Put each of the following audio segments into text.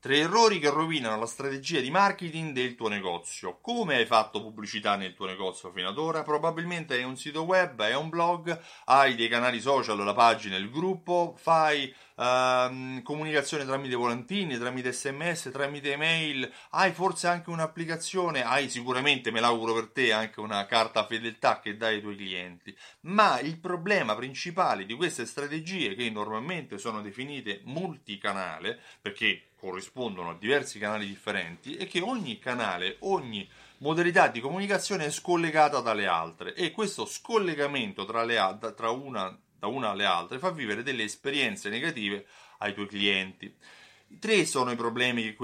Tre errori che rovinano la strategia di marketing del tuo negozio. Come hai fatto pubblicità nel tuo negozio fino ad ora? Probabilmente hai un sito web, hai un blog, hai dei canali social, la pagina, il gruppo, fai uh, comunicazione tramite volantini, tramite sms, tramite email, hai forse anche un'applicazione, hai sicuramente, me l'auguro per te, anche una carta fedeltà che dai ai tuoi clienti. Ma il problema principale di queste strategie, che normalmente sono definite multicanale, perché corrispondono a diversi canali differenti e che ogni canale, ogni modalità di comunicazione è scollegata dalle altre e questo scollegamento tra, le, tra una, da una alle altre fa vivere delle esperienze negative ai tuoi clienti. Tre sono i problemi che che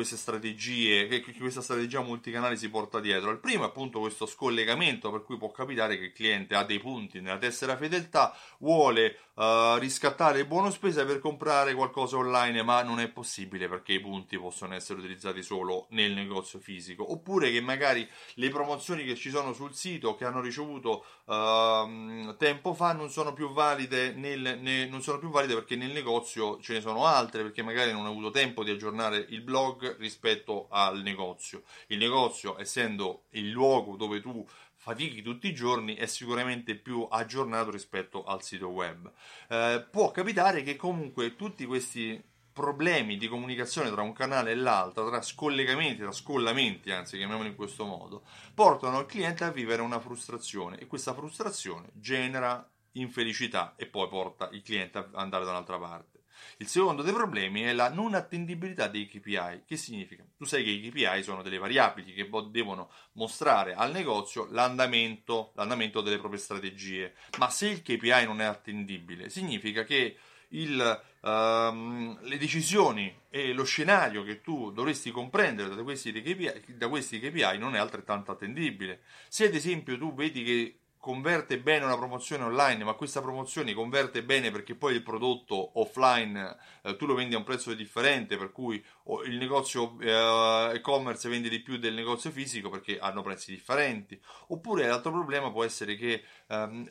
questa strategia multicanale si porta dietro. Il primo è appunto questo scollegamento, per cui può capitare che il cliente ha dei punti nella tessera fedeltà, vuole uh, riscattare il buono spesa per comprare qualcosa online, ma non è possibile perché i punti possono essere utilizzati solo nel negozio fisico. Oppure che magari le promozioni che ci sono sul sito che hanno ricevuto uh, tempo fa non sono più valide nel, ne, non sono più valide perché nel negozio ce ne sono altre, perché magari non ho avuto tempo tempo di aggiornare il blog rispetto al negozio. Il negozio, essendo il luogo dove tu fatichi tutti i giorni, è sicuramente più aggiornato rispetto al sito web. Eh, può capitare che comunque tutti questi problemi di comunicazione tra un canale e l'altro, tra scollegamenti, tra scollamenti, anzi chiamiamolo in questo modo, portano il cliente a vivere una frustrazione e questa frustrazione genera infelicità e poi porta il cliente ad andare da un'altra parte. Il secondo dei problemi è la non attendibilità dei KPI. Che significa? Tu sai che i KPI sono delle variabili che devono mostrare al negozio l'andamento, l'andamento delle proprie strategie. Ma se il KPI non è attendibile, significa che il, um, le decisioni e lo scenario che tu dovresti comprendere da questi, KPI, da questi KPI non è altrettanto attendibile. Se ad esempio tu vedi che converte bene una promozione online, ma questa promozione converte bene perché poi il prodotto offline eh, tu lo vendi a un prezzo differente, per cui il negozio eh, e-commerce vende di più del negozio fisico perché hanno prezzi differenti. Oppure l'altro problema può essere che ehm,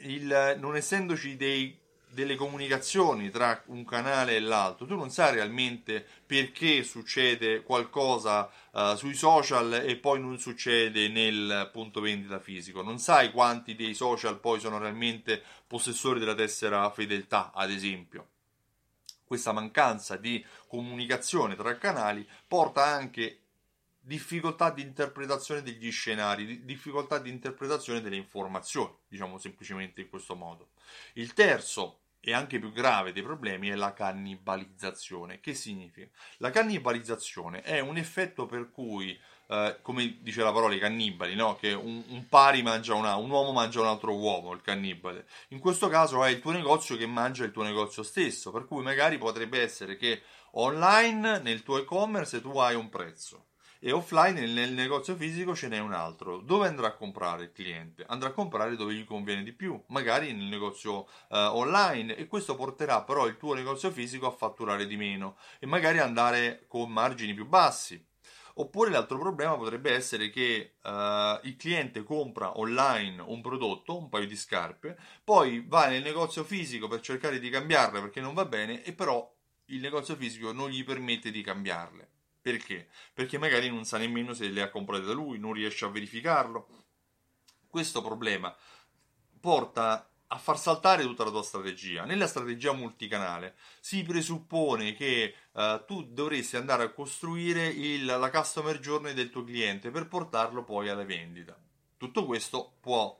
il, non essendoci dei delle comunicazioni tra un canale e l'altro, tu non sai realmente perché succede qualcosa uh, sui social e poi non succede nel punto vendita fisico, non sai quanti dei social poi sono realmente possessori della tessera fedeltà, ad esempio. Questa mancanza di comunicazione tra canali porta anche difficoltà di interpretazione degli scenari, difficoltà di interpretazione delle informazioni, diciamo semplicemente in questo modo. Il terzo e anche più grave dei problemi è la cannibalizzazione. Che significa? La cannibalizzazione è un effetto per cui, eh, come dice la parola, i cannibali, no? che un, un pari mangia una, un uomo mangia un altro uomo, il cannibale. In questo caso è il tuo negozio che mangia il tuo negozio stesso, per cui magari potrebbe essere che online nel tuo e-commerce tu hai un prezzo e offline nel negozio fisico ce n'è un altro. Dove andrà a comprare il cliente? Andrà a comprare dove gli conviene di più, magari nel negozio uh, online e questo porterà però il tuo negozio fisico a fatturare di meno e magari andare con margini più bassi. Oppure l'altro problema potrebbe essere che uh, il cliente compra online un prodotto, un paio di scarpe, poi va nel negozio fisico per cercare di cambiarle perché non va bene e però il negozio fisico non gli permette di cambiarle. Perché? Perché magari non sa nemmeno se le ha comprate da lui, non riesce a verificarlo. Questo problema porta a far saltare tutta la tua strategia. Nella strategia multicanale si presuppone che uh, tu dovresti andare a costruire il, la customer journey del tuo cliente per portarlo poi alla vendita. Tutto questo può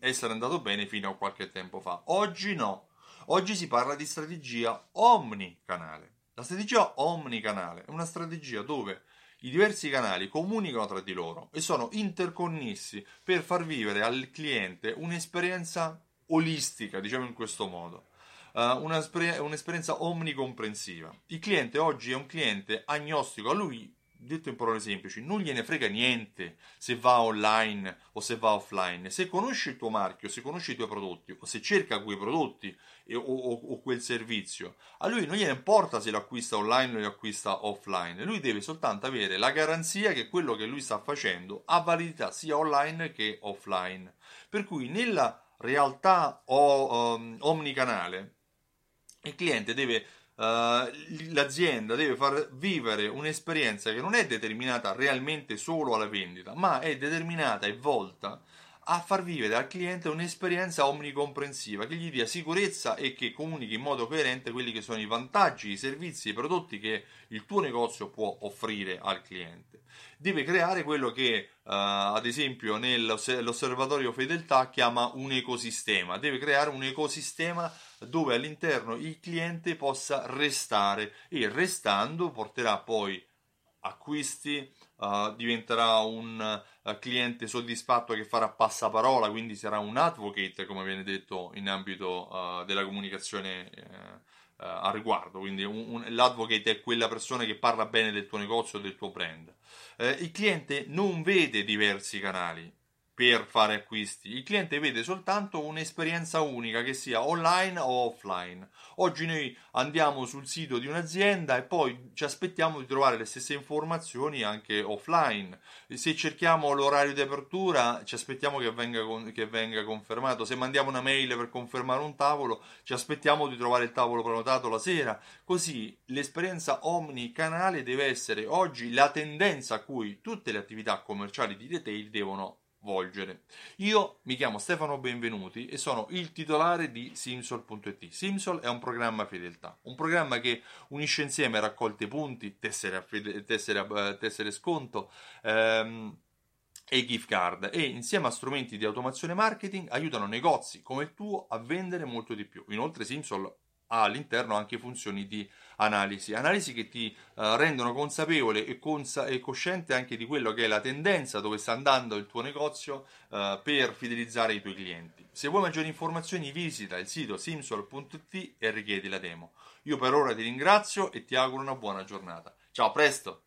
essere andato bene fino a qualche tempo fa. Oggi no. Oggi si parla di strategia omnicanale. La strategia omnicanale è una strategia dove i diversi canali comunicano tra di loro e sono interconnessi per far vivere al cliente un'esperienza olistica, diciamo in questo modo. Uh, un'esperienza omnicomprensiva. Il cliente oggi è un cliente agnostico, a lui detto in parole semplici, non gliene frega niente se va online o se va offline. Se conosci il tuo marchio, se conosci i tuoi prodotti o se cerca quei prodotti e, o, o, o, quel servizio, a lui non gliene importa se lo acquista online o lo acquista offline. Lui deve soltanto avere la garanzia che quello che lui sta facendo ha validità sia online che offline. Per cui nella realtà o, um, omnicanale il cliente deve Uh, l'azienda deve far vivere un'esperienza che non è determinata realmente solo alla vendita, ma è determinata e volta a far vivere al cliente un'esperienza omnicomprensiva che gli dia sicurezza e che comunichi in modo coerente quelli che sono i vantaggi, i servizi, i prodotti che il tuo negozio può offrire al cliente. Deve creare quello che uh, ad esempio nell'osservatorio fedeltà chiama un ecosistema, deve creare un ecosistema dove all'interno il cliente possa restare e restando porterà poi acquisti, uh, diventerà un uh, cliente soddisfatto che farà passaparola, quindi sarà un advocate, come viene detto in ambito uh, della comunicazione a riguardo. Quindi un, un, l'advocate è quella persona che parla bene del tuo negozio, del tuo brand. il cliente non vede diversi canali, per fare acquisti. Il cliente vede soltanto un'esperienza unica, che sia online o offline. Oggi noi andiamo sul sito di un'azienda e poi ci aspettiamo di trovare le stesse informazioni anche offline. Se cerchiamo l'orario di apertura, ci aspettiamo che venga, con, che venga confermato. Se mandiamo una mail per confermare un tavolo, ci aspettiamo di trovare il tavolo prenotato la sera. Così l'esperienza omnicanale deve essere oggi la tendenza a cui tutte le attività commerciali di retail devono volgere. Io mi chiamo Stefano Benvenuti e sono il titolare di Simsol.it. Simsol è un programma fedeltà, un programma che unisce insieme raccolte punti, tessere, tessere, eh, tessere sconto. Ehm, e gift card e insieme a strumenti di automazione marketing aiutano negozi come il tuo a vendere molto di più. Inoltre Simsol ha all'interno anche funzioni di analisi, analisi che ti uh, rendono consapevole e, consa- e, cosciente anche di quello che è la tendenza dove sta andando il tuo negozio uh, per fidelizzare i tuoi clienti. Se vuoi maggiori informazioni visita il sito simsol.it e richiedi la demo. Io per ora ti ringrazio e ti auguro una buona giornata. Ciao, a presto!